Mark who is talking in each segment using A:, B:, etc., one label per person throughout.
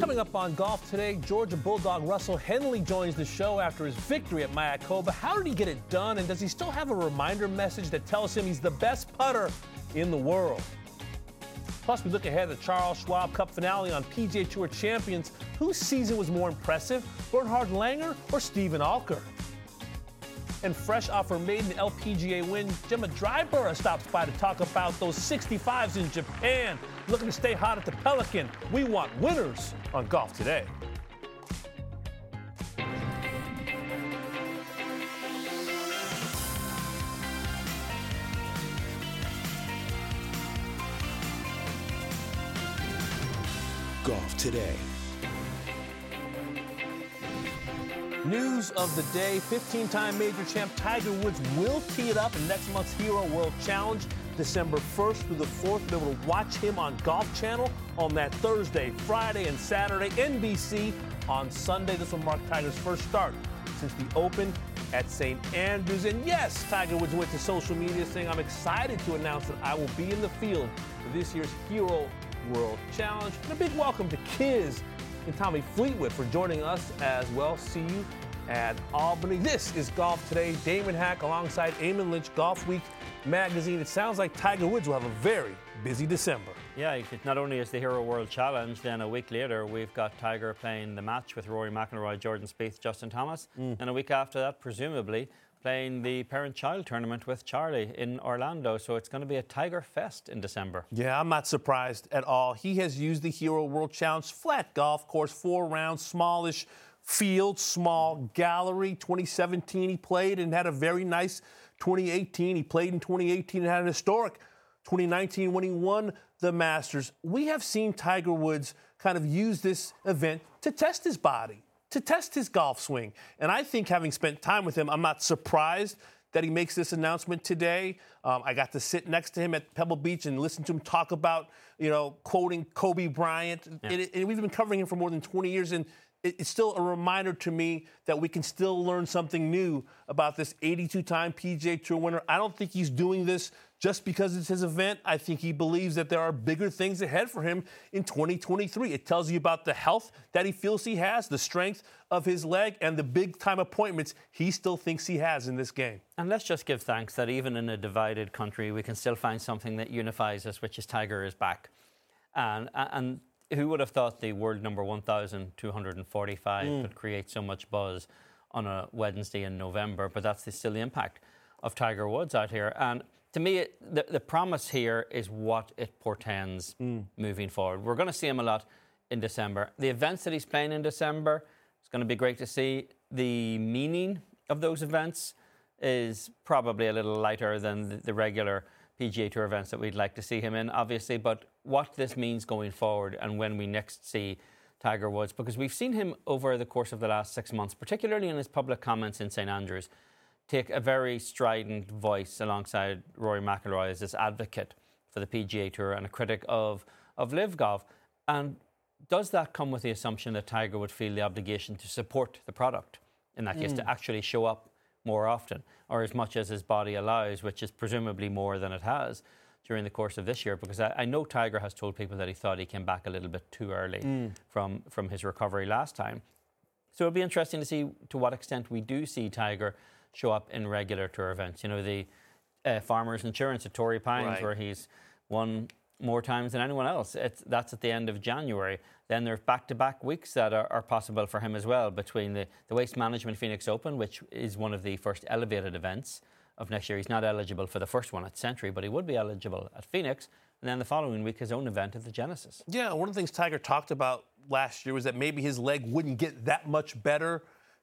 A: Coming up on golf today, Georgia Bulldog Russell Henley joins the show after his victory at Mayakoba. How did he get it done, and does he still have a reminder message that tells him he's the best putter in the world? Plus, we look ahead at the Charles Schwab Cup finale on PGA Tour champions. Whose season was more impressive, Bernhard Langer or Steven Alker? And fresh off her maiden LPGA win, Gemma Dryburgh stops by to talk about those 65s in Japan. Looking to stay hot at the Pelican. We want winners on Golf Today.
B: Golf Today.
A: News of the day 15 time major champ Tiger Woods will tee it up in next month's Hero World Challenge, December 1st through the 4th. Be able to watch him on Golf Channel on that Thursday, Friday, and Saturday. NBC on Sunday. This will mark Tiger's first start since the Open at St. Andrews. And yes, Tiger Woods went to social media saying, I'm excited to announce that I will be in the field for this year's Hero World Challenge. And a big welcome to Kiz and Tommy Fleetwood for joining us as well. See you at Albany. This is Golf Today. Damon Hack alongside Eamon Lynch, Golf Week magazine. It sounds like Tiger Woods will have a very busy December.
C: Yeah, not only is the Hero World Challenge, then a week later we've got Tiger playing the match with Rory McIlroy, Jordan Spieth, Justin Thomas,
A: Mm.
C: and a week after that, presumably playing the parent-child tournament with Charlie in Orlando. So it's going to be a Tiger Fest in December.
A: Yeah, I'm not surprised at all. He has used the Hero World Challenge flat golf course, four rounds, smallish field, small gallery. 2017 he played and had a very nice 2018. He played in 2018 and had an historic 2019 when he won the Masters. We have seen Tiger Woods kind of use this event to test his body, to test his golf swing. And I think having spent time with him, I'm not surprised that he makes this announcement today. Um, I got to sit next to him at Pebble Beach and listen to him talk about, you know, quoting Kobe Bryant. And, and we've been covering him for more than 20 years. And it's still a reminder to me that we can still learn something new about this 82 time PGA Tour winner. I don't think he's doing this just because it's his event. I think he believes that there are bigger things ahead for him in 2023. It tells you about the health that he feels he has, the strength of his leg, and the big time appointments he still thinks he has in this game.
C: And let's just give thanks that even in a divided country, we can still find something that unifies us, which is Tiger is back. And, and who would have thought the world number 1,245
A: Mm.
C: could create so much buzz on a Wednesday in November? But that's the, still the impact of Tiger Woods out here. And to me, it, the, the promise here is what it portends moving forward. We're going to see him a lot in December. The events that he's playing in December, it's going to be great to see. The meaning of those events is probably a little lighter than the, the regular PGA Tour events that we'd like to see him in, obviously. But what this means going forward and when we next see Tiger Woods, because we've seen him over the course of the last six months, particularly in his public comments in St Andrews, take a very strident voice alongside Rory McIlroy as this advocate for the PGA Tour and a critic of, of LIV Golf. And does that come with the assumption that Tiger would feel the obligation to support the product in that case, to mm. actually show up more often or as much as his body allows, which is presumably more than it has during the course of this year? Because I, I know Tiger has told people that he thought he came back a little bit too early from, from his recovery last time. So it'll be interesting to see to what extent we do see Tiger show up in regular tour events. You know, the uh, Farmers Insurance at Torrey Pines,
A: Right.
C: where he's won more times than anyone else. It's, that's at the end of January. Then there's back-to-back weeks that are, are possible for him as well between the, the Waste Management Phoenix Open, which is one of the first elevated events of next year. He's not eligible for the first one at Sentry, but he would be eligible at Phoenix. And then the following week, his own event at the Genesis.
A: Yeah, one of the things Tiger talked about last year was that maybe his leg wouldn't get that much better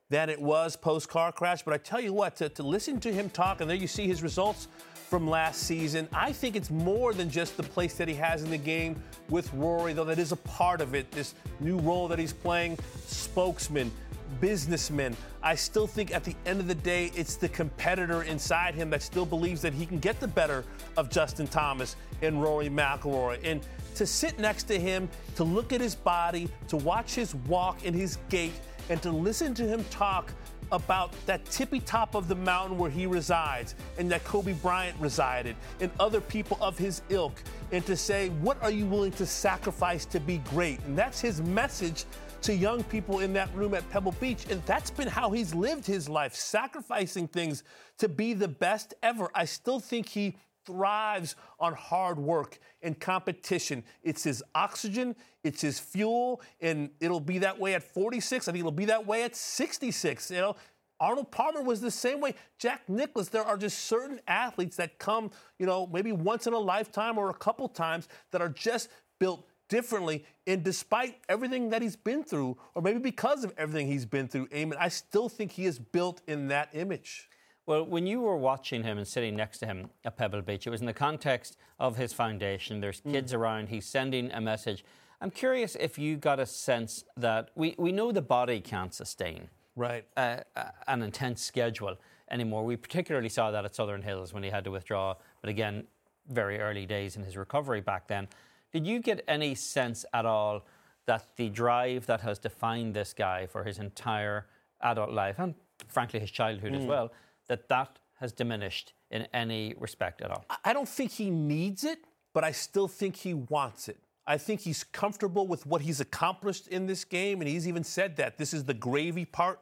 A: than it was post car crash. But I tell you what, to, to listen to him talk, and there you see his results from last season, I think it's more than just the place that he has in the game with Rory, though that is a part of it. This new role that he's playing, spokesman, businessman. I still think at the end of the day, it's the competitor inside him that still believes that he can get the better of Justin Thomas and Rory McIlroy. And to sit next to him, to look at his body, to watch his walk and his gait, and to listen to him talk about that tippy top of the mountain where he resides and that Kobe Bryant resided and other people of his ilk and to say, what are you willing to sacrifice to be great? And that's his message to young people in that room at Pebble Beach. And that's been how he's lived his life, sacrificing things to be the best ever. I still think he thrives on hard work and competition. It's his oxygen, it's his fuel, and it'll be that way at 46. I think it'll be that way at 66. You know, Arnold Palmer was the same way. Jack Nicklaus, there are just certain athletes that come, you know, maybe once in a lifetime or a couple times that are just built differently. And despite everything that he's been through, or maybe because of everything he's been through, Eamon, I still think he is built in that image.
C: Well, when you were watching him and sitting next to him at Pebble Beach, it was in the context of his foundation. There's mm. kids around, he's sending a message. I'm curious if you got a sense that we, we know the body can't sustain
A: right.
C: Uh, uh, an intense schedule anymore. We particularly saw that at Southern Hills when he had to withdraw, but again, very early days in his recovery back then. Did you get any sense at all that the drive that has defined this guy for his entire adult life and frankly his childhood mm. as well that that has diminished in any respect at all?
A: I don't think he needs it, but I still think he wants it. I think he's comfortable with what he's accomplished in this game, and he's even said that this is the gravy part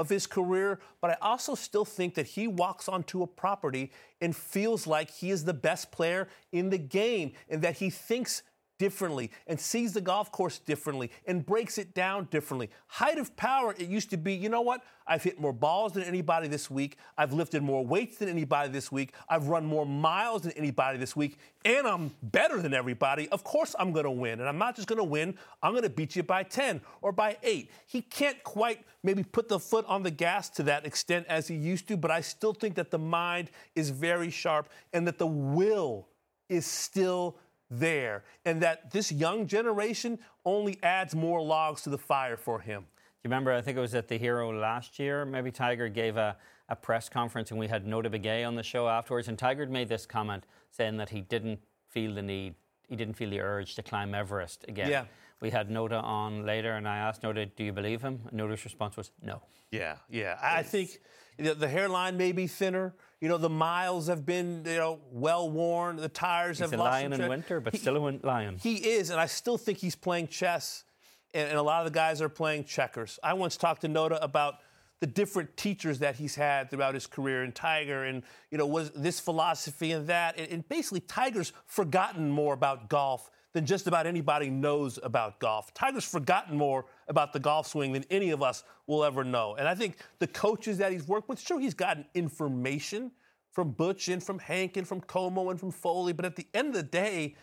A: of his career. But I also still think that he walks onto a property and feels like he is the best player in the game and that he thinks differently and sees the golf course differently and breaks it down differently. Height of power, it used to be, you know what? I've hit more balls than anybody this week. I've lifted more weights than anybody this week. I've run more miles than anybody this week. And I'm better than everybody. Of course, I'm going to win. And I'm not just going to win, I'm going to beat you by 10 or by 8. He can't quite maybe put the foot on the gas to that extent as he used to, but I still think that the mind is very sharp and that the will is still there, and that this young generation only adds more logs to the fire for him.
C: Do you remember? I think it was at the Hero last year. Maybe Tiger gave a, a press conference, and we had Notah Begay on the show afterwards. And Tiger made this comment saying that he didn't feel the need, he didn't feel the urge to climb Everest again.
A: Yeah.
C: We had Notah on later, and I asked Notah, "Do you believe him?" And Notah's response was, "No."
A: Yeah, yeah. I think the hairline may be thinner. You know, the miles have been, you know, well worn. The tires
C: he's
A: have
C: lost.
A: He's
C: a lion in winter, but
A: he,
C: still a lion.
A: He is, and I still think he's playing chess. And, and, a lot of the guys are playing checkers. I once talked to Notah about the different teachers that he's had throughout his career in Tiger, and you know, was this philosophy and that, and, and basically Tiger's forgotten more about golf than just about anybody knows about golf. Tiger's forgotten more about the golf swing than any of us will ever know. And I think the coaches that he's worked with, sure, he's gotten information from Butch and from Hank and from Como and from Foley, but at the end of the day,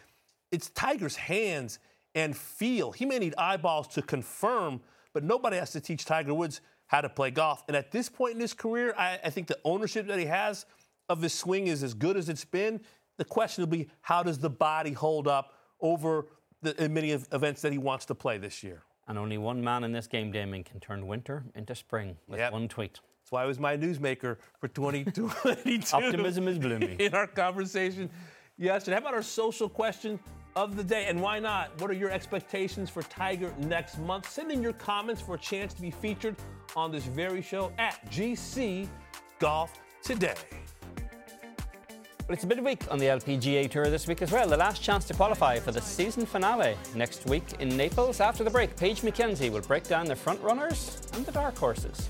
A: it's Tiger's hands and feel. He may need eyeballs to confirm, but nobody has to teach Tiger Woods how to play golf. And at this point in his career, I, I think the ownership that he has of his swing is as good as it's been. The question will be how does the body hold up over the many events that he wants to play this year.
C: And only one man in this game, Damon, can turn winter into spring with yep. one tweet.
A: That's why I was my newsmaker for 2022.
C: Optimism is blooming.
A: In our conversation yesterday. How about our social question of the day? And why not? What are your expectations for Tiger next month? Send in your comments for a chance to be featured on this very show at GC Golf Today.
C: But it's a bit week on the LPGA Tour this week as well. The last chance to qualify for the season finale next week in Naples. After the break, Paige Mackenzie will break down the front runners and the dark horses.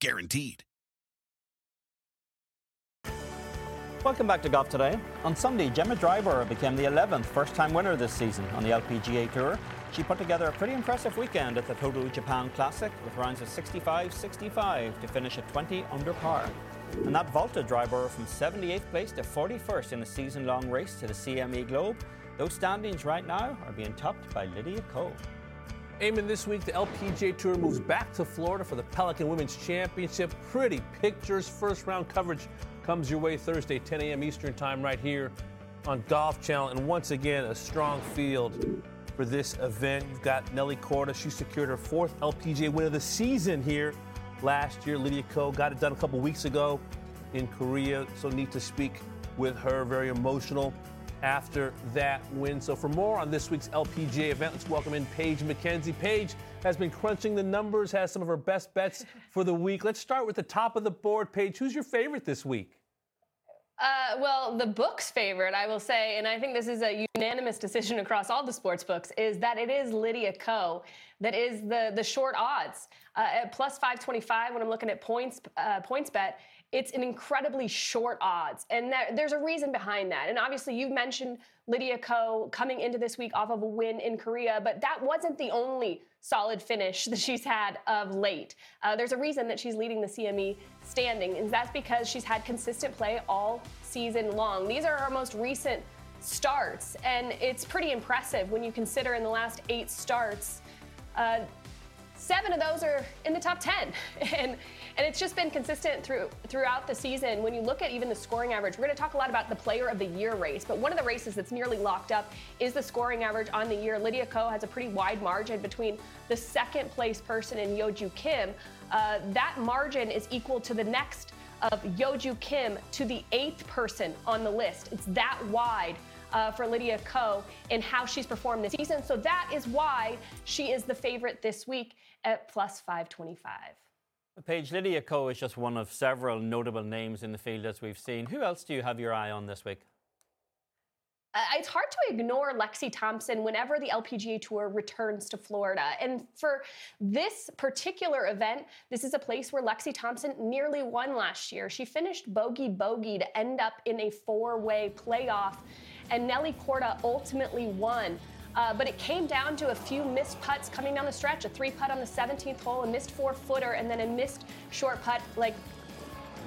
D: Guaranteed.
C: Welcome back to Golf Today. On Sunday, Gemma Dryburgh became the 11th first time winner this season on the LPGA Tour. She put together a pretty impressive weekend at the TOTO Japan Classic with rounds of 65 65 to finish at 20 under par. And that vaulted Dryburgh from 78th place to 41st in a season long race to the CME Globe. Those standings right now are being topped by Lydia Ko.
A: Eamon, this week the LPGA Tour moves back to Florida for the Pelican Women's Championship. Pretty pictures, first round coverage comes your way Thursday, 10 a.m. Eastern Time, right here on Golf Channel. And once again, a strong field for this event. You've got Nelly Korda. She secured her fourth LPGA win of the season here last year. Lydia Ko got it done a couple weeks ago in Korea. So neat to speak with her. Very emotional after that win. So for more on this week's LPGA event, let's welcome in Paige Mackenzie. Paige has been crunching the numbers, has some of her best bets for the week. Let's start with the top of the board. Paige, who's your favorite this week?
E: Uh, well, the book's favorite, I will say, and I think this is a unanimous decision across all the sports books, is that it is Lydia Ko that is the the short odds uh, at plus 525 when I'm looking at points uh, PointsBet. It's an incredibly short odds, and that, there's a reason behind that. And obviously, you mentioned Lydia Ko coming into this week off of a win in Korea, but that wasn't the only solid finish that she's had of late. Uh, there's a reason that she's leading the CME standing, and that's because she's had consistent play all season long. These are her most recent starts, and it's pretty impressive when you consider in the last eight starts. Uh, seven of those are in the top 10 and and it's just been consistent through throughout the season. When you look at even the scoring average we're going to talk a lot about the player of the year race but one of the races that's nearly locked up is the scoring average on the year. Lydia ko has a pretty wide margin between the second place person and Hyo Joo Kim. Uh, that margin is equal to the next of Hyo Joo Kim to the eighth person on the list. It's that wide uh, for Lydia Ko in how she's performed this season. So that is why she is the favorite this week at plus 525.
C: Paige, Lydia Ko is just one of several notable names in the field as we've seen. Who else do you have your eye on this week?
E: Uh, it's hard to ignore Lexi Thompson whenever the LPGA Tour returns to Florida. And for this particular event, this is a place where Lexi Thompson nearly won last year. She finished bogey bogey to end up in a four way playoff and Nelly Korda ultimately won. Uh, but it came down to a few missed putts coming down the stretch a three putt on the 17th hole, a missed four footer, and then a missed short putt like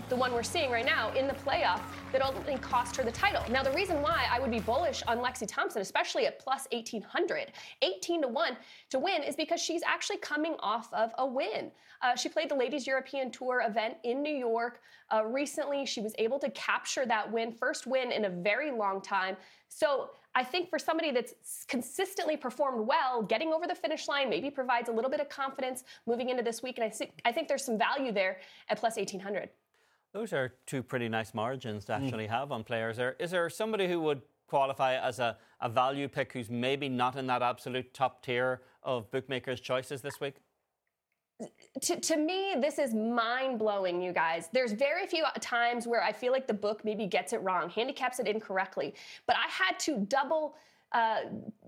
E: the one we're seeing right now in the playoff that ultimately cost her the title. Now, the reason why I would be bullish on Lexi Thompson, especially at plus 1800, 18 to 1 to win, is because she's actually coming off of a win. Uh, she played the Ladies European Tour event in New York uh, recently. She was able to capture that win, first win in a very long time. So I think for somebody that's consistently performed well, getting over the finish line maybe provides a little bit of confidence moving into this week. And I, think I think there's some value there at plus 1800.
C: Those are two pretty nice margins to actually mm. have on players. There is there somebody who would qualify as a, a value pick who's maybe not in that absolute top tier of bookmakers' choices this week?
E: To, to me, this is mind blowing, you guys. There's very few times where I feel like the book maybe gets it wrong, handicaps it incorrectly. But I had to double uh,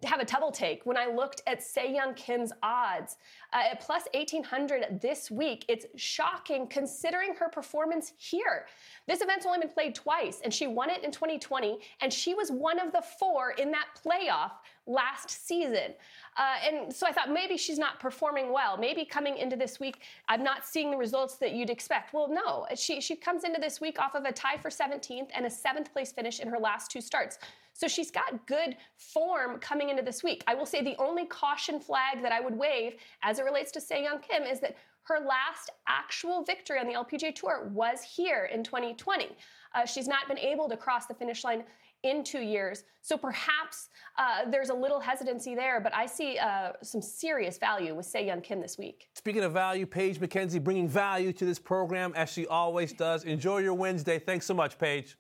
E: have a double take when I looked at Young Kim's odds uh, at plus 1800 this week. It's shocking considering her performance here. This event's only been played twice, and she won it in 2020, and she was one of the four in that playoff last season. Uh, and so I thought maybe she's not performing well. Maybe coming into this week, I'm not seeing the results that you'd expect. Well, no, she, she comes into this week off of a tie for 17th and a seventh place finish in her last two starts. So she's got good form coming into this week. I will say the only caution flag that I would wave as it relates to Young Kim is that Her last actual victory on the LPGA Tour was here in 2020. Uh, she's not been able to cross the finish line in two years. So perhaps uh, there's a little hesitancy there, but I see uh, some serious value with Sei Young Kim this week.
A: Speaking of value, Paige Mackenzie bringing value to this program as she always does. Enjoy your Wednesday. Thanks so much, Paige.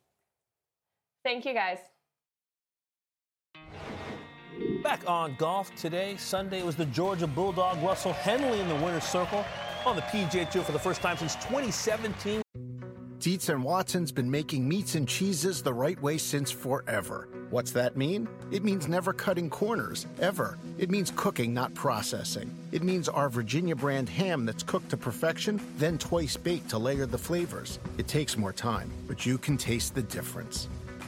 E: Thank you, guys.
A: Back on golf today, Sunday was the Georgia Bulldog Russell Henley in the winner's circle on the PGA Tour for the first time since 2017.
F: Dietz and Watson's been making meats and cheeses the right way since forever. What's that mean? It means never cutting corners, ever. It means cooking, not processing. It means our Virginia brand ham that's cooked to perfection, then twice baked to layer the flavors. It takes more time, but you can taste the difference.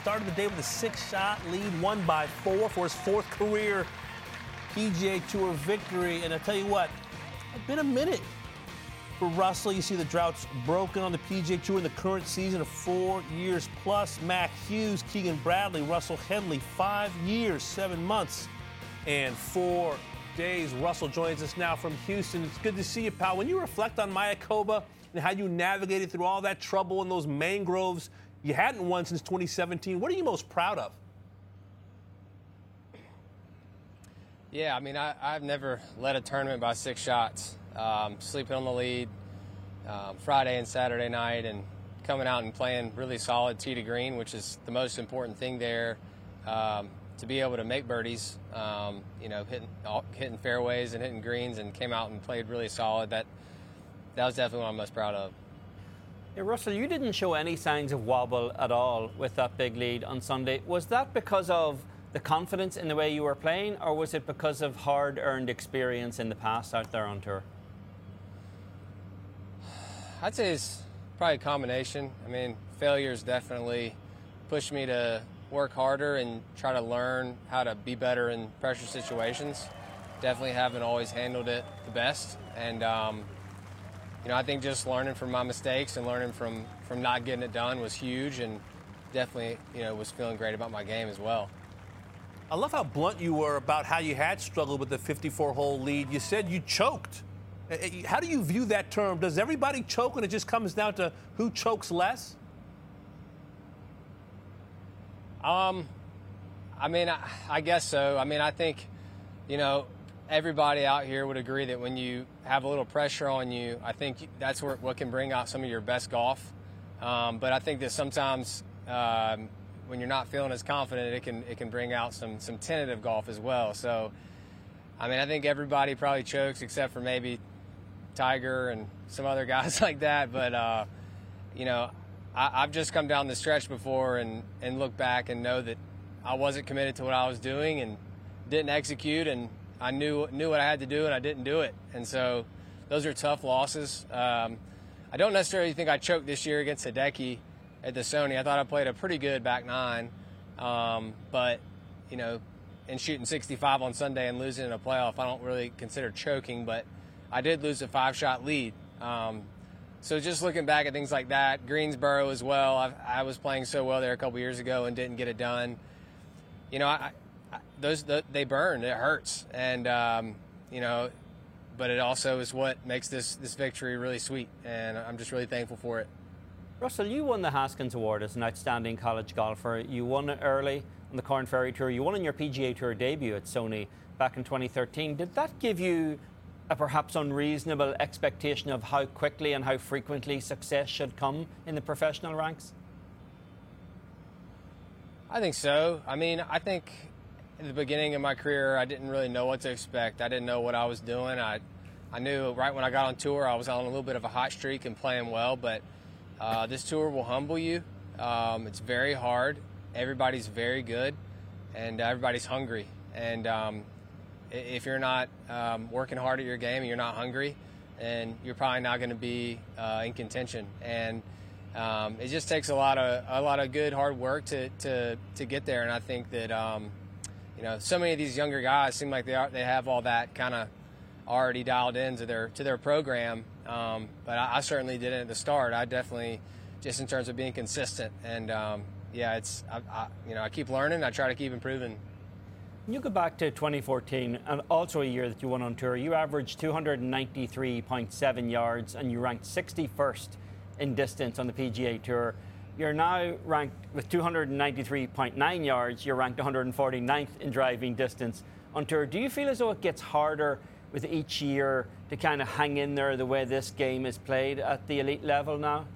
A: Started the day with a six shot lead, won by four for his fourth career PGA Tour victory. And I tell you what, it's been a minute for Russell. You see the drought's broken on the PGA Tour in the current season of four years plus. Mac Hughes, Keegan Bradley, Russell Henley, five years, seven months, and four days. Russell joins us now from Houston. It's good to see you, pal. When you reflect on Mayakoba and how you navigated through all that trouble in those mangroves, you hadn't won since 2017. What are you most proud of?
G: Yeah, I mean, I, have never led a tournament by six shots. Um, sleeping on the lead um, Friday and Saturday night, and coming out and playing really solid tee to green, which is the most important thing there. Um, to be able to make birdies, um, you know, hitting hitting fairways and hitting greens, and came out and played really solid. That that was definitely what I'm most proud of.
C: Yeah, Russell, you didn't show any signs of wobble at all with that big lead on Sunday. Was that because of the confidence in the way you were playing, or was it because of hard earned experience in the past out there on tour?
G: I'd say it's probably a combination. I mean, failures definitely pushed me to work harder and try to learn how to be better in pressure situations. Definitely haven't always handled it the best. And, um, you know, I think just learning from my mistakes and learning from, from not getting it done was huge and definitely, you know, was feeling great about my game as well.
A: I love how blunt you were about how you had struggled with the 54 hole lead. You said you choked. Eh, eh, how do you view that term? Does everybody choke and it just comes down to who chokes less?
G: Um, I mean, I, I guess so. I mean, I think, you know, everybody out here would agree that when you have a little pressure on you, I think that's where, what can bring out some of your best golf. Um, but I think that sometimes um, when you're not feeling as confident, it can it can bring out some some tentative golf as well. So, I mean, I think everybody probably chokes except for maybe Tiger and some other guys like that. But uh, you know, I, have just come down the stretch before and and look back and know that I wasn't committed to what I was doing and didn't execute and I knew knew what I had to do and I didn't do it. And so those are tough losses. Um, I don't necessarily think I choked this year against Hideki at the Sony. I thought I played a pretty good back nine, um, but you know, in shooting 65 on Sunday and losing in a playoff, I don't really consider choking. But I did lose a five shot lead. Um, so just looking back at things like that, Greensboro as well. I've, i was playing so well there a couple years ago and didn't get it done. You know, I, those the, they burn. It hurts, and um, you know but it also is what makes this this victory really sweet, and I'm just really thankful for it.
C: Russell, you won the Haskins Award as an outstanding college golfer. You won it early on the Korn Ferry Tour. You won on your PGA Tour debut at Sony back in 2013. Did that give you a perhaps unreasonable expectation of how quickly and how frequently success should come in the professional ranks?
G: I think so. I mean, I think in the beginning of my career, I didn't really know what to expect. I didn't know what I was doing. I, I knew right when I got on tour, I was on a little bit of a hot streak and playing well, but uh, this tour will humble you. Um, it's very hard. Everybody's very good, and everybody's hungry. And um, if you're not um, working hard at your game and you're not hungry, and you're probably not going to be uh, in contention. And um, it just takes a lot of a lot of good hard work to to, to get there. And I think that um, you know so many of these younger guys seem like they are, they have all that kind of already dialed into their to their program. Um, but I, I, certainly didn't at the start. I definitely just in terms of being consistent and um, yeah, it's I, I, you know I keep learning. I try to keep improving.
C: You go back to 2014 and also a year that you won on tour. You averaged 293.7 yards and you ranked 61st in distance on the PGA Tour. You're now ranked with 293.9 yards. You're ranked 149th in driving distance on tour. Do you feel as though it gets harder with each year to kind of hang in there the way this game is played at the elite level now?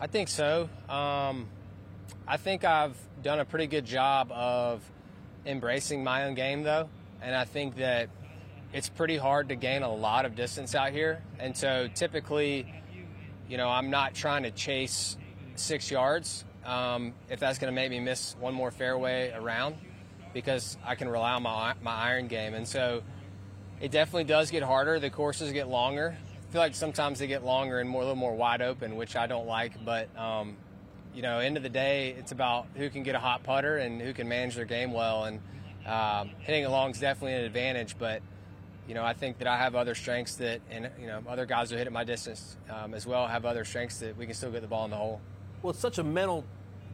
G: I think so. Um, I think I've done a pretty good job of embracing my own game, though, and I think that it's pretty hard to gain a lot of distance out here. And so typically, you know, I'm not trying to chase six yards um, if that's going to make me miss one more fairway around because I can rely on my, my iron game. And so it definitely does get harder. The courses get longer. I feel like sometimes they get longer and more a little more wide open, which I don't like. But um, you know, end of the day, it's about who can get a hot putter and who can manage their game well. And um, hitting along is definitely an advantage, but you know, I think that I have other strengths that, and you know, other guys who hit at my distance um, as well have other strengths that we can still get the ball in the hole.
A: Well, it's such a mental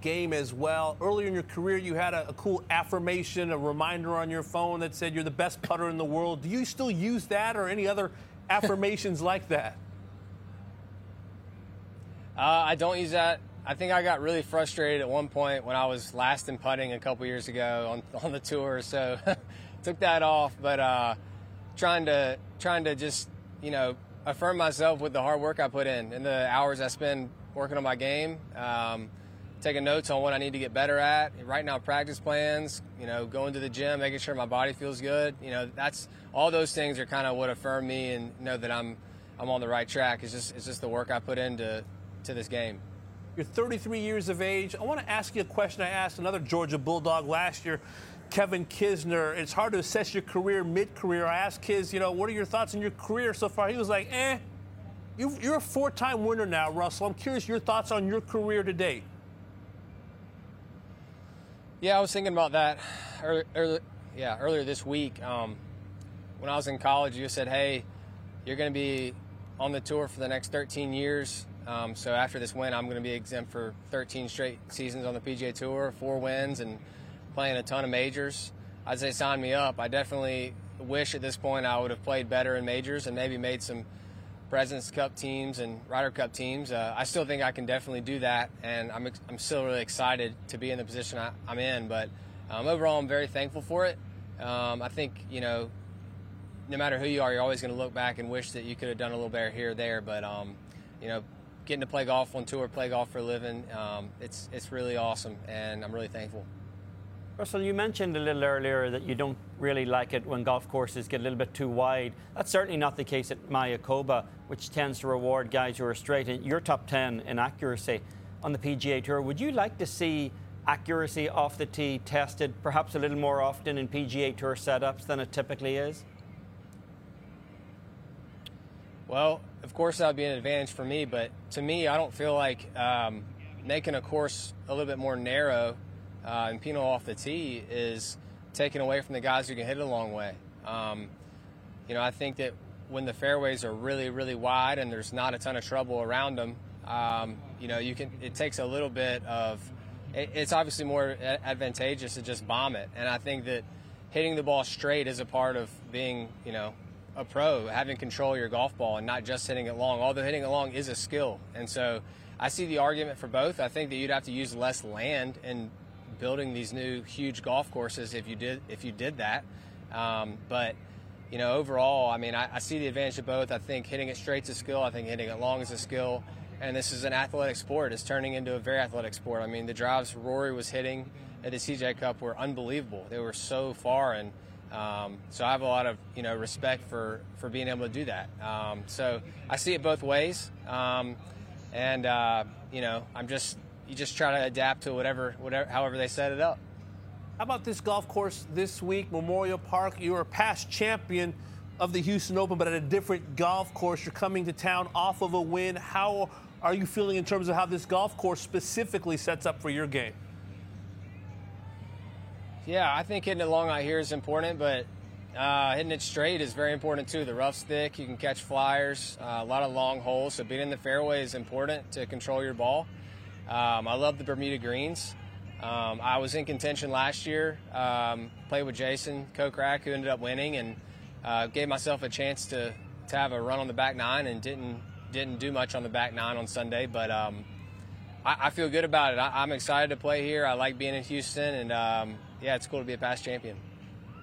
A: game as well. Earlier in your career, you had a, a, cool affirmation, a reminder on your phone that said you're the best putter in the world. Do you still use that or any other affirmations like that?
G: Uh, I don't use that I think I got really frustrated at one point when I was last in putting a couple years ago on, on the tour, so took that off. But uh, trying to trying to just you know affirm myself with the hard work I put in and the hours I spend working on my game, um, taking notes on what I need to get better at, writing out practice plans, you know, going to the gym, making sure my body feels good. You know, that's all those things are kind of what affirm me and know that I'm I'm on the right track. It's just it's just the work I put into to this game.
A: You're 33 years of age. I want to ask you a question I asked another Georgia Bulldog last year, Kevin Kisner. It's hard to assess your career mid-career. I asked Kiz, you know, what are your thoughts on your career so far? He was like, eh. You, are a four-time winner now, Russell. I'm curious your thoughts on your career to date.
G: Yeah, I was thinking about that. Early, yeah, earlier this week, um, when I was in college, you said, "Hey, you're going to be on the tour for the next 13 years." Um, so after this win, I'm going to be exempt for 13 straight seasons on the PGA Tour, four wins, and playing a ton of majors. I'd say sign me up. I definitely wish at this point I would have played better in majors and maybe made some Presidents Cup teams and Ryder Cup teams. Uh, I still think I can definitely do that, and I'm, I'm still really excited to be in the position I, am in. But um, overall, I'm very thankful for it. Um, I think, you know, no matter who you are, you're always going to look back and wish that you could have done a little better here or there. But, um, you know, getting to play golf on tour, play golf for a living, um, it's it's really awesome, and I'm really thankful.
C: Russell, you mentioned a little earlier that you don't really like it when golf courses get a little bit too wide. That's certainly not the case at Mayakoba, which tends to reward guys who are straight. in your top 10 in accuracy on the PGA Tour. Would you like to see accuracy off the tee tested perhaps a little more often in PGA Tour setups than it typically is?
G: Well, of course that would be an advantage for me, but to me, I don't feel like um, making a course a little bit more narrow uh, and penal off the tee is taken away from the guys who can hit it a long way. Um, you know, I think that when the fairways are really, really wide and there's not a ton of trouble around them, um, you know, you can. It takes a little bit of. It, it's obviously more advantageous to just bomb it, and I think that hitting the ball straight is a part of being, you know, a pro, having control of your golf ball and not just hitting it long. Although hitting it long is a skill, and so I see the argument for both. I think that you'd have to use less land in building these new huge golf courses if you did if you did that. Um, but you know, overall, I mean, I, I, see the advantage of both. I think hitting it straight is a skill. I think hitting it long is a skill. And this is an athletic sport. It's turning into a very athletic sport. I mean, the drives Rory was hitting at the CJ Cup were unbelievable. They were so far, and um, so I have a lot of you know respect for for being able to do that. Um, so I see it both ways, um, and uh, you know I'm just you just try to adapt to whatever whatever however they set it up.
A: How about this golf course this week, Memorial Park? You're a past champion of the Houston Open, but at a different golf course. You're coming to town off of a win. How are you feeling in terms of how this golf course specifically sets up for your game?
G: Yeah, I think hitting it long out here is important, but uh, hitting it straight is very important too. The rough stick, you can catch flyers, uh, a lot of long holes, so being in the fairway is important to control your ball. Um, I love the Bermuda greens. Um, I was in contention last year, um, played with Jason Kokrak, who ended up winning, and uh, gave myself a chance to, to have a run on the back nine and didn't didn't do much on the back nine on Sunday, but um, I, I, feel good about it. I, am excited to play here. I like being in Houston, and um, yeah, it's cool to be a past champion.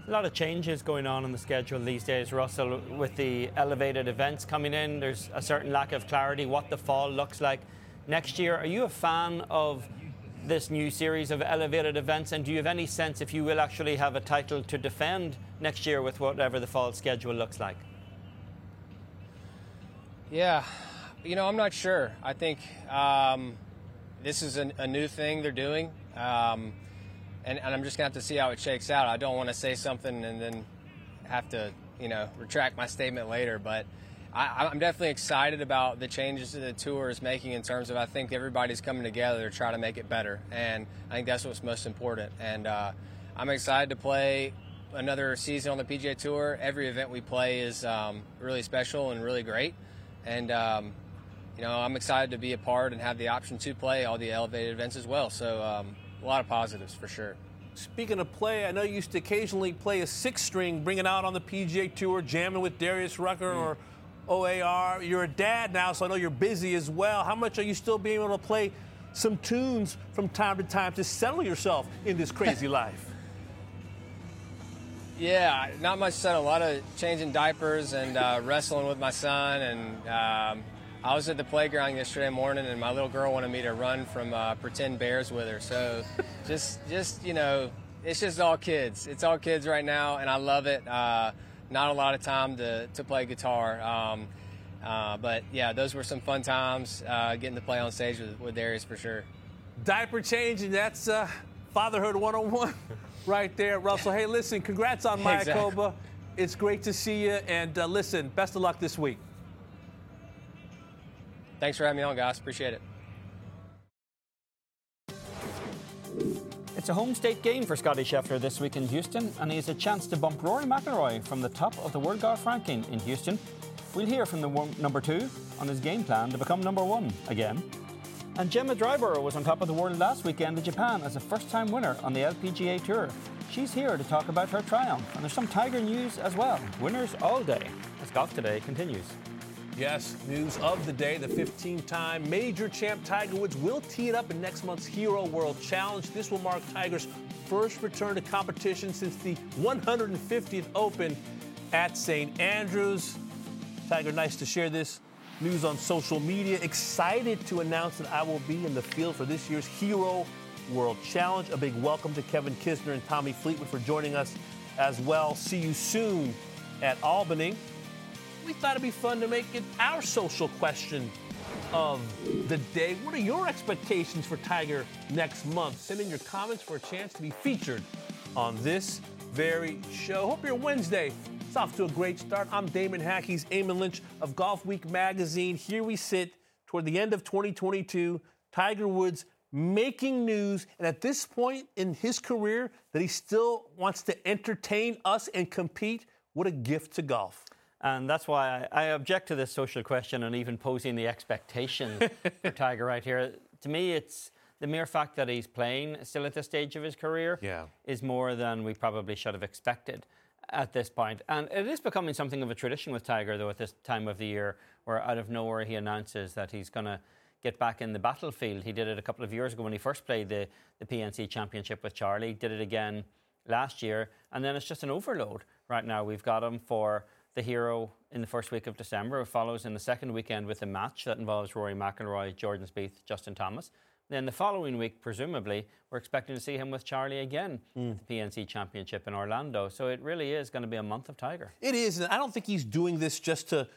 C: A lot of changes going on in the schedule these days, Russell, with the elevated events coming in. There's a certain lack of clarity what the fall looks like next year. Are you a fan of this new series of elevated events, and do you have any sense if you will actually have a title to defend next year with whatever the fall schedule looks like?
G: Yeah, you know, I'm not sure. I think um, this is a, new thing they're doing. Um, and, and I'm just gonna have to see how it shakes out. I don't want to say something and then have to, you know, retract my statement later. But I, am definitely excited about the changes that the tour is making in terms of I think everybody's coming together to try to make it better, and I think that's what's most important. And uh, I'm excited to play another season on the PGA Tour. Every event we play is um, really special and really great, and um, you know I'm excited to be a part and have the option to play all the elevated events as well. So. Um, a lot of positives for sure.
A: Speaking of play, I know you used to occasionally play a six string, bring it out on the PGA Tour, jamming with Darius Rucker mm. or OAR. You're a dad now, so I know you're busy as well. How much are you still being able to play some tunes from time to time to settle yourself in this crazy life?
G: Yeah, not much said. A lot of changing diapers and uh, wrestling with my son and um, I was at the playground yesterday morning, and my little girl wanted me to run from uh, pretend bears with her. So, just, just you know, it's just all kids. It's all kids right now, and I love it. Uh, not a lot of time to, to play guitar, um, uh, but yeah, those were some fun times uh, getting to play on stage with, with Darius for sure.
A: Diaper change, and that's uh, fatherhood 101 right there, Russell. Hey, listen, congrats on Mayakoba. Exactly. It's great to see you, and uh, listen, best of luck this week.
G: Thanks for having me on, guys. Appreciate it.
C: It's a home state game for Scotty Scheffler this week in Houston, and he has a chance to bump Rory McIlroy from the top of the World Golf Ranking in Houston. We'll hear from the one, number two on his game plan to become number one again. And Gemma Dryburgh was on top of the world last weekend in Japan as a first-time winner on the LPGA Tour. She's here to talk about her triumph, and there's some Tiger news as well. Winners all day as Golf Today continues.
A: Yes, news of the day. The 15 time major champ Tiger Woods will tee it up in next month's Hero World Challenge. This will mark Tiger's first return to competition since the 150th Open at St. Andrews. Tiger, nice to share this news on social media. Excited to announce that I will be in the field for this year's Hero World Challenge. A big welcome to Kevin Kisner and Tommy Fleetwood for joining us as well. See you soon at Albany we thought it'd be fun to make it our social question of the day. What are your expectations for Tiger next month? Send in your comments for a chance to be featured on this very show. Hope your Wednesday is off to a great start. I'm Damon Hack. He's Eamon Lynch of Golf Week magazine. Here we sit toward the end of 2022. Tiger Woods making news, and at this point in his career, that he still wants to entertain us and compete. What a gift to golf.
C: And that's why I, I, object to this social question and even posing the expectation for Tiger right here. To me, it's the mere fact that he's playing still at this stage of his career
A: Yeah.
C: is more than we probably should have expected at this point. And it is becoming something of a tradition with Tiger, though, at this time of the year, where out of nowhere he announces that he's going to get back in the battlefield. He did it a couple of years ago when he first played the, the PNC Championship with Charlie, did it again last year, and then it's just an overload right now. We've got him for the hero in the first week of December. It follows in the second weekend with a match that involves Rory McIlroy, Jordan Spieth, Justin Thomas. Then the following week, presumably, we're expecting to see him with Charlie again at the PNC Championship in Orlando. So it really is going to be a month of Tiger.
A: It is, and I don't think he's doing this just to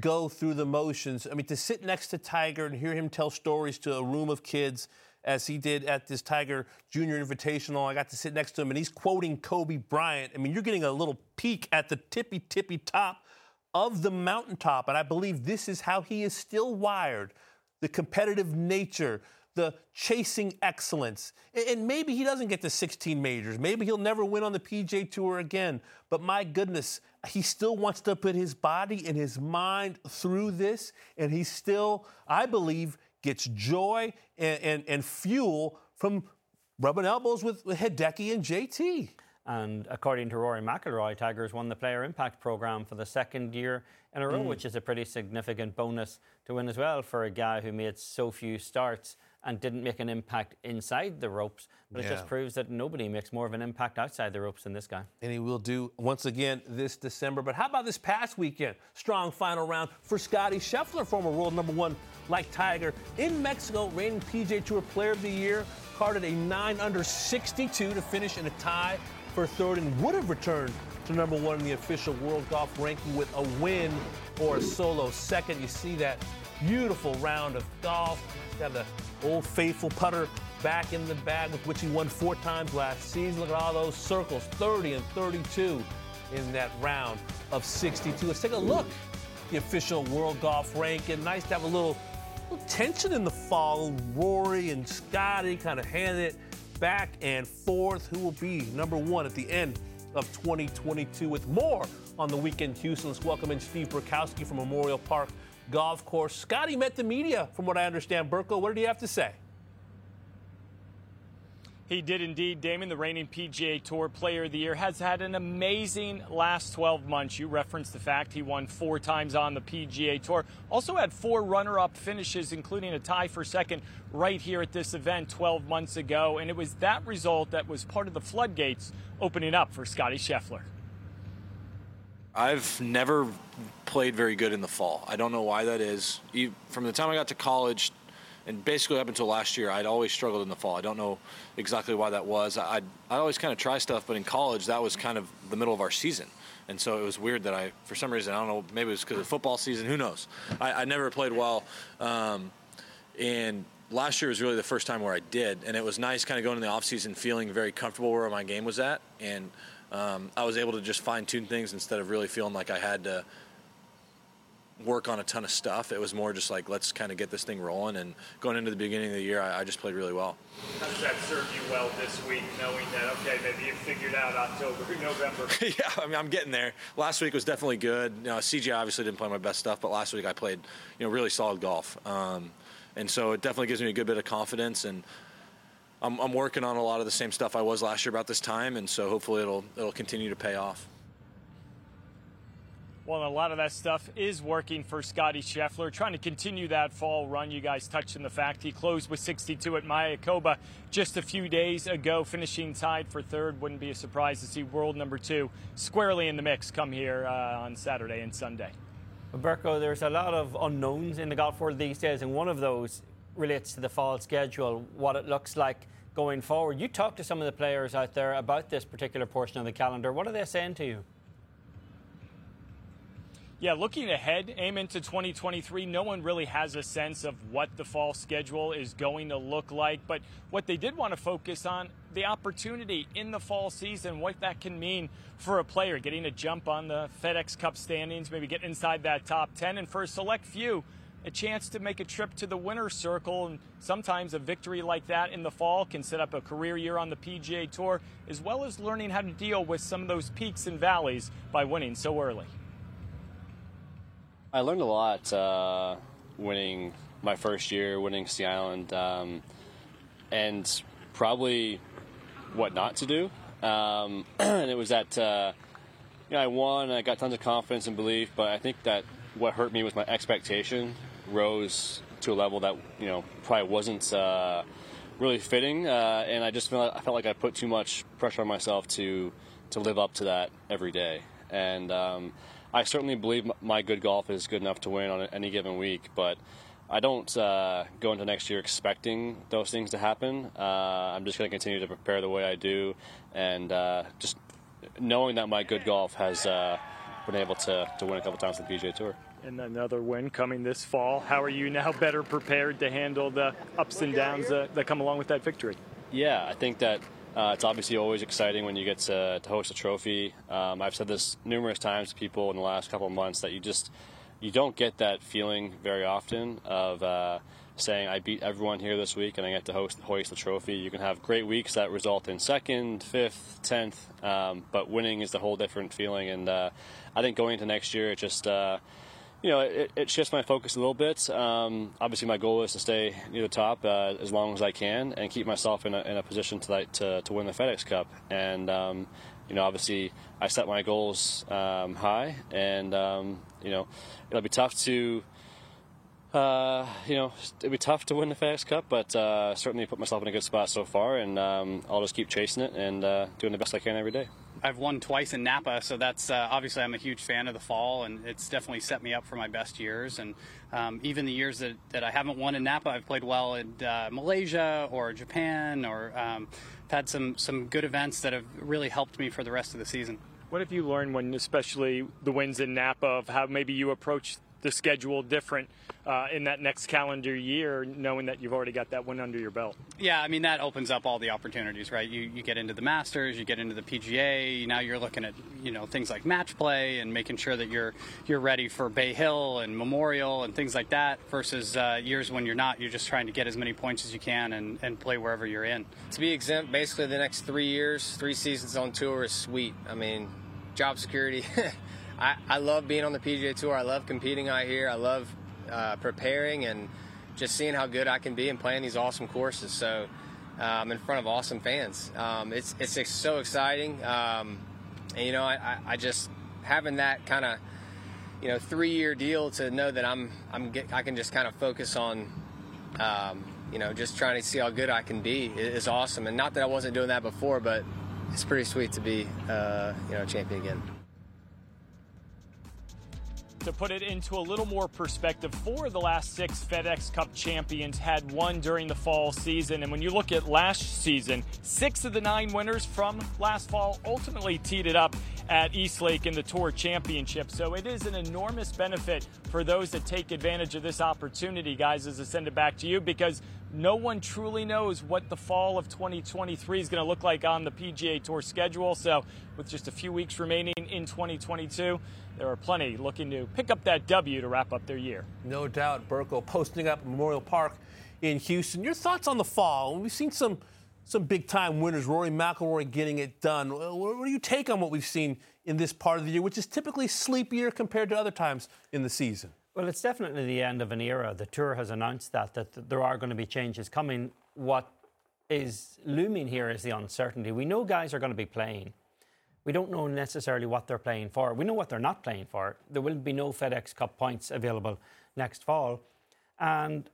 A: go through the motions. I mean, to sit next to Tiger and hear him tell stories to a room of kids, as he did at this Tiger Junior Invitational, I got to sit next to him, and he's quoting Kobe Bryant. I mean, you're getting a little peek at the tippy tippy top of the mountaintop, and I believe this is how he is still wired: the competitive nature the chasing excellence. And maybe he doesn't get to 16 majors. Maybe he'll never win on the PGA Tour again. But my goodness, he still wants to put his body and his mind through this. And he still, I believe, gets joy and, and, and fuel from rubbing elbows with, Hideki and JT.
C: And according to Rory McIlroy, Tigers won the Player Impact Program for the second year in a row,
A: Mm.
C: which is a pretty significant bonus to win as well for a guy who made so few starts and didn't make an impact inside the ropes. But it just proves that nobody makes more of an impact outside the ropes than this guy.
A: And he will do once again this December. But how about this past weekend? Strong final round for Scotty Scheffler, former world number one like Tiger. In Mexico, reigning PGA Tour Player of the Year, carded a 9 under 62 to finish in a tie for third and would have returned to number one in the official world golf ranking with a win or a solo second. You see that beautiful round of golf. Got the old faithful putter back in the bag with which he won four times last season. Look at all those circles 30 and 32 in that round of 62. Let's take a look. The official world golf ranking. Nice to have a little, little tension in the fall. Rory and Scotty kind of handing it back and forth. Who will be number one at the end of 2022 with more on the weekend Houston. Let's welcome in Steve Burkowski from Memorial Park Golf Course. Scotty met the media, from what I understand. Burko, what did he have to say?
H: He did indeed. Damon, the reigning PGA Tour Player of the Year, has had an amazing last 12 months. You referenced the fact he won four times on the PGA Tour. Also had four runner up finishes, including a tie for second right here at this event 12 months ago. And it was that result that was part of the floodgates opening up for Scotty Scheffler.
I: I've never played very good in the fall. I don't know why that is. From the time I got to college, and basically up until last year, I'd always struggled in the fall. I don't know exactly why that was. I I always kind of try stuff, but in college, that was kind of the middle of our season, and so it was weird that I, for some reason, I don't know, maybe it was because of football season. Who knows? I, I never played well, um, and last year was really the first time where I did, and it was nice kind of going in the off season feeling very comfortable where my game was at, and um, I was able to just fine tune things instead of really feeling like I had to work on a ton of stuff. It was more just like let's kind of get this thing rolling. And going into the beginning of the year, I, I just played really well.
H: How does that serve you well this week, knowing that, okay, maybe you figured out October, November?
I: yeah, I mean I'm getting there. Last week was definitely good. You know, CJ obviously didn't play my best stuff, but last week I played you know really solid golf. Um, and so it definitely gives me a good bit of confidence and. I'm, I'm working on a lot of the same stuff I was last year about this time, and so hopefully it'll it'll continue to pay off.
H: Well, a lot of that stuff is working for Scotty Scheffler, trying to continue that fall run. You guys touched on the fact he closed with 62 at Mayakoba just a few days ago, finishing tied for third. Wouldn't be a surprise to see world number two squarely in the mix come here uh, on Saturday and Sunday.
C: Burko, there's a lot of unknowns in the golf world these days, and one of those relates to the fall schedule, what it looks like going forward. You talked to some of the players out there about this particular portion of the calendar. What are they saying to you?
H: Yeah, looking ahead, aim into 2023, no one really has a sense of what the fall schedule is going to look like. But what they did want to focus on, the opportunity in the fall season, what that can mean for a player, getting a jump on the FedEx Cup standings, maybe get inside that top 10, and for a select few, a chance to make a trip to the winner's circle. And sometimes a victory like that in the fall can set up a career year on the PGA Tour, as well as learning how to deal with some of those peaks and valleys by winning so early.
J: I learned a lot uh, winning my first year, winning Sea Island. Um, and probably what not to do. Um, and it was that uh, you know I won, I got tons of confidence and belief, but I think that what hurt me was my expectation rose to a level that you know probably wasn't uh, really fitting, uh, and I just felt I felt like I put too much pressure on myself to to live up to that every day, and um, I certainly believe my good golf is good enough to win on any given week, but. I don't uh, go into next year expecting those things to happen. Uh, I'm just going to continue to prepare the way I do, and uh, just knowing that my good golf has uh, been able to, to win a couple times on the PGA Tour
H: and another win coming this fall. How are you now better prepared to handle the ups and downs that, that come along with that victory?
J: Yeah, I think that uh, it's obviously always exciting when you get to, to host a trophy. Um, I've said this numerous times to people in the last couple of months that you just you don't get that feeling very often of uh, saying I beat everyone here this week and I get to host hoist the trophy. You can have great weeks that result in second, fifth, tenth, um, but winning is a whole different feeling. And uh, I think going into next year, it just uh, you know, it, it, shifts my focus a little bit. Um, obviously, my goal is to stay near the top uh, as long as I can and keep myself in a, in a position to, to, to win the FedEx Cup. And um, you know, obviously, I set my goals um, high, and um, you know, it'll be tough to. Uh, you know, it'd be tough to win the FedEx Cup, but uh, certainly put myself in a good spot so far, and um, I'll just keep chasing it and uh, doing the best I can every day.
K: I've won twice in Napa, so that's uh, obviously I'm a huge fan of the fall, and it's definitely set me up for my best years. And um, even the years that, that I haven't won in Napa, I've played well in uh, Malaysia or Japan, or um, had some some good events that have really helped me for the rest of the season.
H: What have you learned when, especially the wins in Napa, of how maybe you approach the schedule different uh, in that next calendar year, knowing that you've already got that one under your belt?
K: Yeah, I mean that opens up all the opportunities, right? You you get into the Masters, you get into the PGA. Now you're looking at you know things like match play and making sure that you're you're ready for Bay Hill and Memorial and things like that. Versus uh, years when you're not, you're just trying to get as many points as you can and, and play wherever you're in.
G: To be exempt, basically the next three years, three seasons on tour is sweet. I mean, job security. I, I love being on the PGA Tour. I love competing out here. I love uh, preparing and just seeing how good I can be and playing these awesome courses. So um, in front of awesome fans, um, it's it's so exciting. Um, and you know, I, I just having that kind of you know three year deal to know that I'm I'm get, I can just kind of focus on. Um, you know, just trying to see how good I can be is awesome, and not that I wasn't doing that before, but it's pretty sweet to be, uh, you know, champion again
H: to put it into a little more perspective, four of the last six FedEx Cup champions had won during the fall season. And when you look at last season, six of the nine winners from last fall ultimately teed it up at Eastlake in the Tour Championship. So it is an enormous benefit for those that take advantage of this opportunity, guys, as I send it back to you, because no one truly knows what the fall of 2023 is going to look like on the PGA Tour schedule. So, with just a few weeks remaining in 2022, there are plenty looking to pick up that W to wrap up their year.
A: No doubt. Burko posting up Memorial Park in Houston. Your thoughts on the fall? We've seen some some big time winners. Rory McIlroy getting it done. What do you take on what we've seen in this part of the year, which is typically sleepier compared to other times in the season?
C: Well, it's definitely the end of an era. The tour has announced that that there are going to be changes coming. What is looming here is the uncertainty. We know guys are going to be playing. We don't know necessarily what they're playing for. We know what they're not playing for. There will be no FedEx Cup points available next fall. And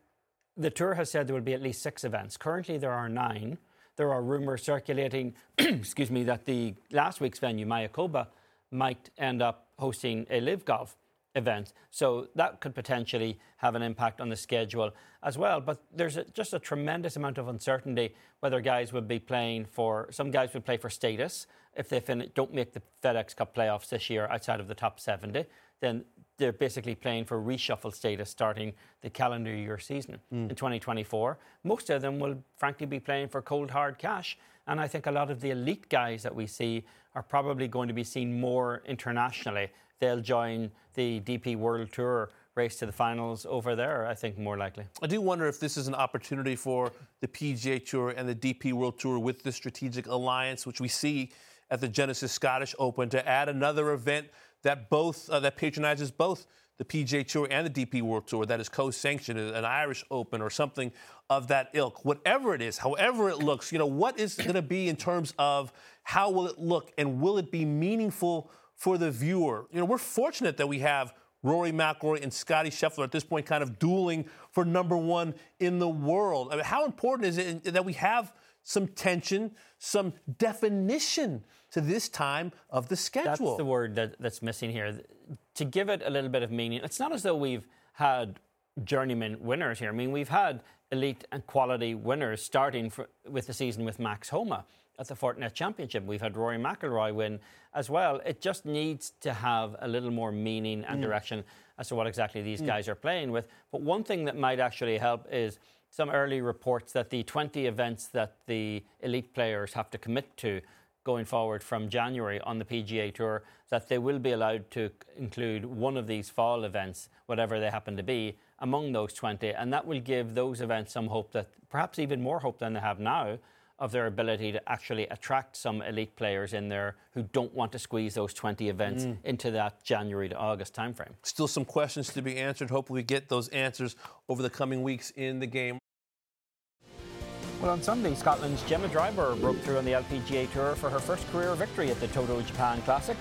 C: the tour has said there will be at least six events. Currently, there are nine. There are rumours circulating, excuse me, that the last week's venue, Mayakoba, might end up hosting a LIV Golf event. So that could potentially have an impact on the schedule as well. But there's a, just a tremendous amount of uncertainty whether guys would be playing for, some guys would play for status if they fin- don't make the FedEx Cup playoffs this year outside of the top 70. Then they're basically playing for reshuffle status starting the calendar year season mm. in 2024. Most of them will, frankly, be playing for cold hard cash. And I think a lot of the elite guys that we see are probably going to be seen more internationally they'll join the DP World Tour race to the finals over there, I think more likely.
A: I do wonder if this is an opportunity for the PGA Tour and the DP World Tour with the strategic alliance, which we see at the Genesis Scottish Open, to add another event that both uh, that patronizes both the PGA Tour and the DP World Tour that is co-sanctioned, an Irish Open or something of that ilk. Whatever it is, however it looks, you know, what is going to be in terms of how will it look and will it be meaningful for the viewer? You know, we're fortunate that we have Rory McIlroy and Scotty Scheffler at this point kind of dueling for number one in the world. I mean, how important is it that we have some tension, some definition to this time of the schedule?
C: That's the word that, that's missing here. To give it a little bit of meaning, it's not as though we've had journeyman winners here. I mean, we've had elite and quality winners starting for, with the season with Max Homa at the Fortinet Championship. We've had Rory McIlroy win as well. It just needs to have a little more meaning and mm. direction as to what exactly these mm. guys are playing with. But one thing that might actually help is some early reports that the 20 events that the elite players have to commit to going forward from January on the PGA Tour, that they will be allowed to include one of these fall events, whatever they happen to be, among those 20. And that will give those events some hope that perhaps even more hope than they have now of their ability to actually attract some elite players in there who don't want to squeeze those 20 events mm. into that January to August timeframe.
A: Still some questions to be answered. Hopefully, we get those answers over the coming weeks in the game.
C: Well, on Sunday, Scotland's Gemma Dryburgh broke through on the LPGA Tour for her first career victory at the TOTO Japan Classic.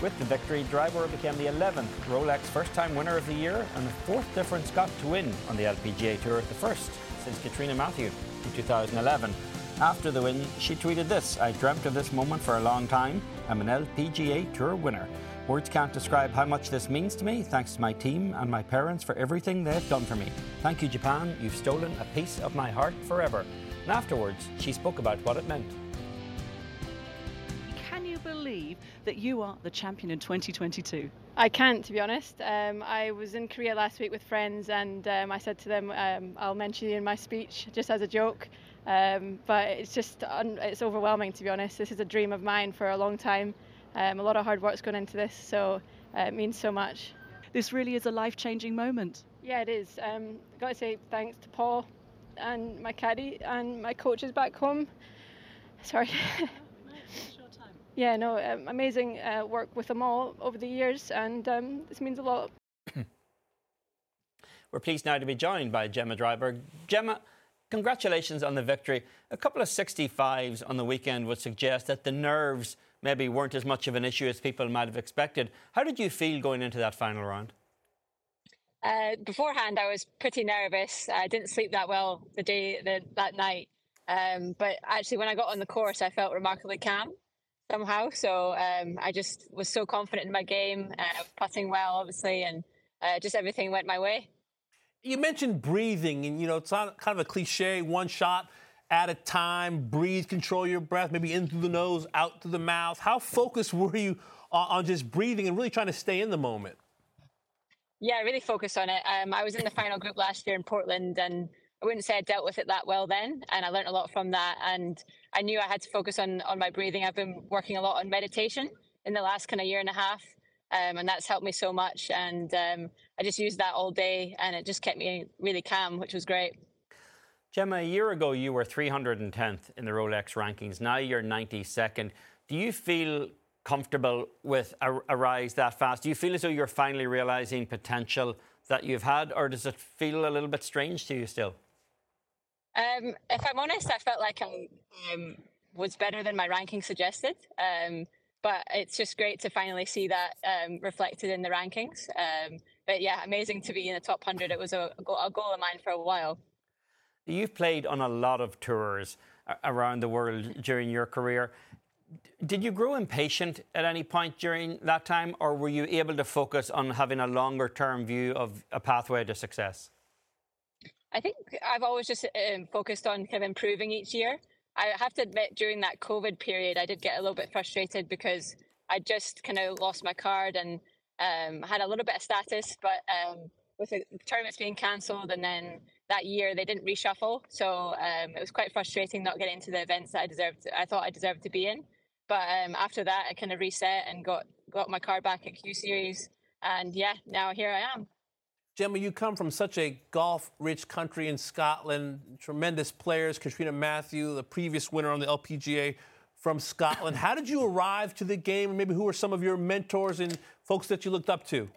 C: With the victory, Dryburgh became the 11th Rolex first time winner of the year and the fourth different Scot to win on the LPGA Tour, the first since Catriona Matthew in 2011. After the win, she tweeted this I dreamt of this moment for a long time. I'm an LPGA Tour winner. Words can't describe how much this means to me. Thanks to my team and my parents for everything they've done for me. Thank you, Japan. You've stolen a piece of my heart forever. And afterwards, she spoke about what it meant.
L: Can you believe that you are the champion in 2022?
E: I can't, to be honest. Um, I was in Korea last week with friends, and um, I said to them, um, "I'll mention you in my speech, just as a joke." Um, but it's just un- it's overwhelming to be honest. This is a dream of mine for a long time. Um, a lot of hard work's gone into this, so uh, it means so much.
L: This really is a life-changing moment.
E: Yeah, it is. Um, got to say thanks to Paul and my caddy and my coaches back home. Sorry. yeah, no, um, amazing uh, work with them all over the years, and um, this means a lot.
C: We're pleased now to be joined by Gemma Dryburgh. Gemma, Congratulations on the victory. A couple of 65s on the weekend would suggest that the nerves maybe weren't as much of an issue as people might have expected. How did you feel going into that final round?
M: Uh, beforehand, I was pretty nervous. I didn't sleep that well the day the, that night. Um, but actually, when I got on the course, I felt remarkably calm somehow. So um, I just was so confident in my game, uh, putting well, obviously, and uh, just everything went my way.
A: You mentioned breathing, and you know it's not kind of a cliche. One shot at a time. Breathe, control your breath, maybe in through the nose, out through the mouth. How focused were you on, on just breathing and really trying to stay in the moment?
M: Yeah, I really focused on it. Um, I was in the final group last year in Portland, and I wouldn't say I dealt with it that well then, and I learned a lot from that. And I knew I had to focus on on my breathing. I've been working a lot on meditation in the last kind of year and a half, um, and that's helped me so much. And um, I just used that all day, and it just kept me really calm, which was great.
C: Gemma, a year ago you were 310th in the Rolex rankings. Now you're 92nd. Do you feel comfortable with a, a rise that fast? Do you feel as though you're finally realizing potential that you've had, or does it feel a little bit strange to you still?
M: Um, if I'm honest, I felt like I um, was better than my ranking suggested. Um, but it's just great to finally see that um, reflected in the rankings. Um, but yeah, amazing to be in the top 100. It was a, a goal of mine for a while.
C: You've played on a lot of tours around the world during your career. Did you grow impatient at any point during that time, or were you able to focus on having a longer term view of a pathway to success?
M: I think I've always just um, focused on kind of improving each year. I have to admit, during that COVID period, I did get a little bit frustrated because I just kind of lost my card and um, had a little bit of status, but um, with the tournaments being cancelled and then that year they didn't reshuffle, so um, it was quite frustrating not getting into the events that I deserved. I thought I deserved to be in, but um, after that, I kind of reset and got got my card back at Q Series, and yeah, now here I am.
A: Gemma, you come from such a golf-rich country in Scotland. Tremendous players, Catriona Matthew, the previous winner on the LPGA from Scotland. How did you arrive to the game? Maybe who were some of your mentors and folks that you looked up to?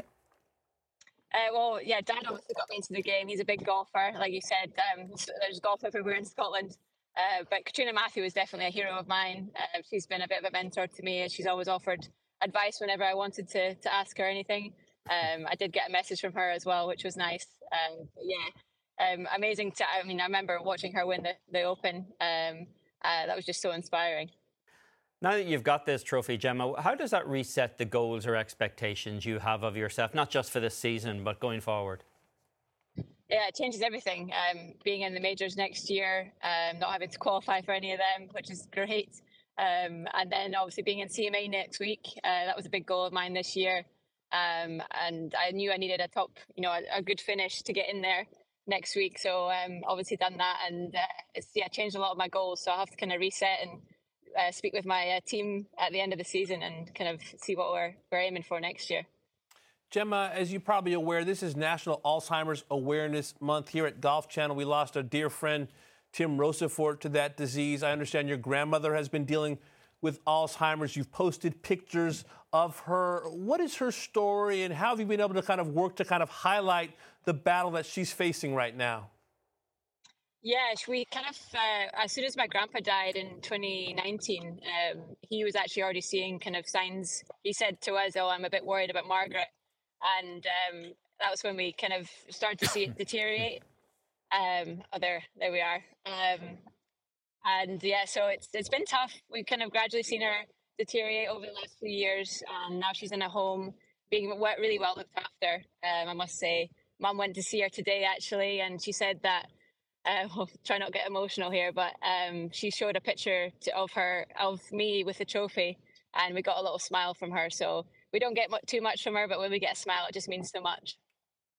M: Uh, well, yeah, Dad obviously got me into the game. He's a big golfer, like you said. Um, there's golf everywhere in Scotland. Uh, but Catriona Matthew was definitely a hero of mine. Uh, she's been a bit of a mentor to me. And she's always offered advice whenever I wanted to to ask her anything. Um, I did get a message from her as well, which was nice. Um, yeah, um, amazing. To, I mean, I remember watching her win the, the Open. Um, uh, that was just so inspiring.
C: Now that you've got this trophy, Gemma, how does that reset the goals or expectations you have of yourself, not just for this season, but going forward?
M: Yeah, it changes everything. Um, being in the majors next year, um, not having to qualify for any of them, which is great. Um, and then obviously being in CME next week, uh, that was a big goal of mine this year. Um, and I knew I needed a top, you know, a, a good finish to get in there next week. So um, obviously done that, and uh, it's yeah changed a lot of my goals. So I have to kind of reset and uh, speak with my uh, team at the end of the season and kind of see what we're we're aiming for next year.
A: Gemma, as you're probably aware, this is National Alzheimer's Awareness Month here at Golf Channel. We lost our dear friend Tim Rosaforte to that disease. I understand your grandmother has been dealing with Alzheimer's. You've posted pictures of her. What is her story, and how have you been able to kind of work to kind of highlight the battle that she's facing right now?
M: Yes, we kind of, uh, as soon as my grandpa died in 2019, um, he was actually already seeing kind of signs. He said to us, Oh, I'm a bit worried about Margaret. And um, that was when we kind of started to see it deteriorate. Um, oh, there, there we are. Um, and yeah, so it's it's been tough. We've kind of gradually seen her deteriorate over the last few years, and now she's in a home, being really well looked after. Um, I must say, Mum went to see her today actually, and she said that uh, will try not to get emotional here, but um, she showed a picture to, of her, of me with the trophy, and we got a little smile from her. So we don't get too much from her, but when we get a smile, it just means so much.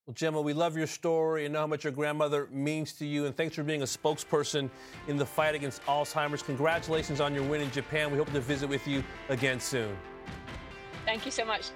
A: Well, Gemma, we love your story and know how much your grandmother means to you. And thanks for being a spokesperson in the fight against Alzheimer's. Congratulations on your win in Japan. We hope to visit with you again soon.
M: Thank you so much.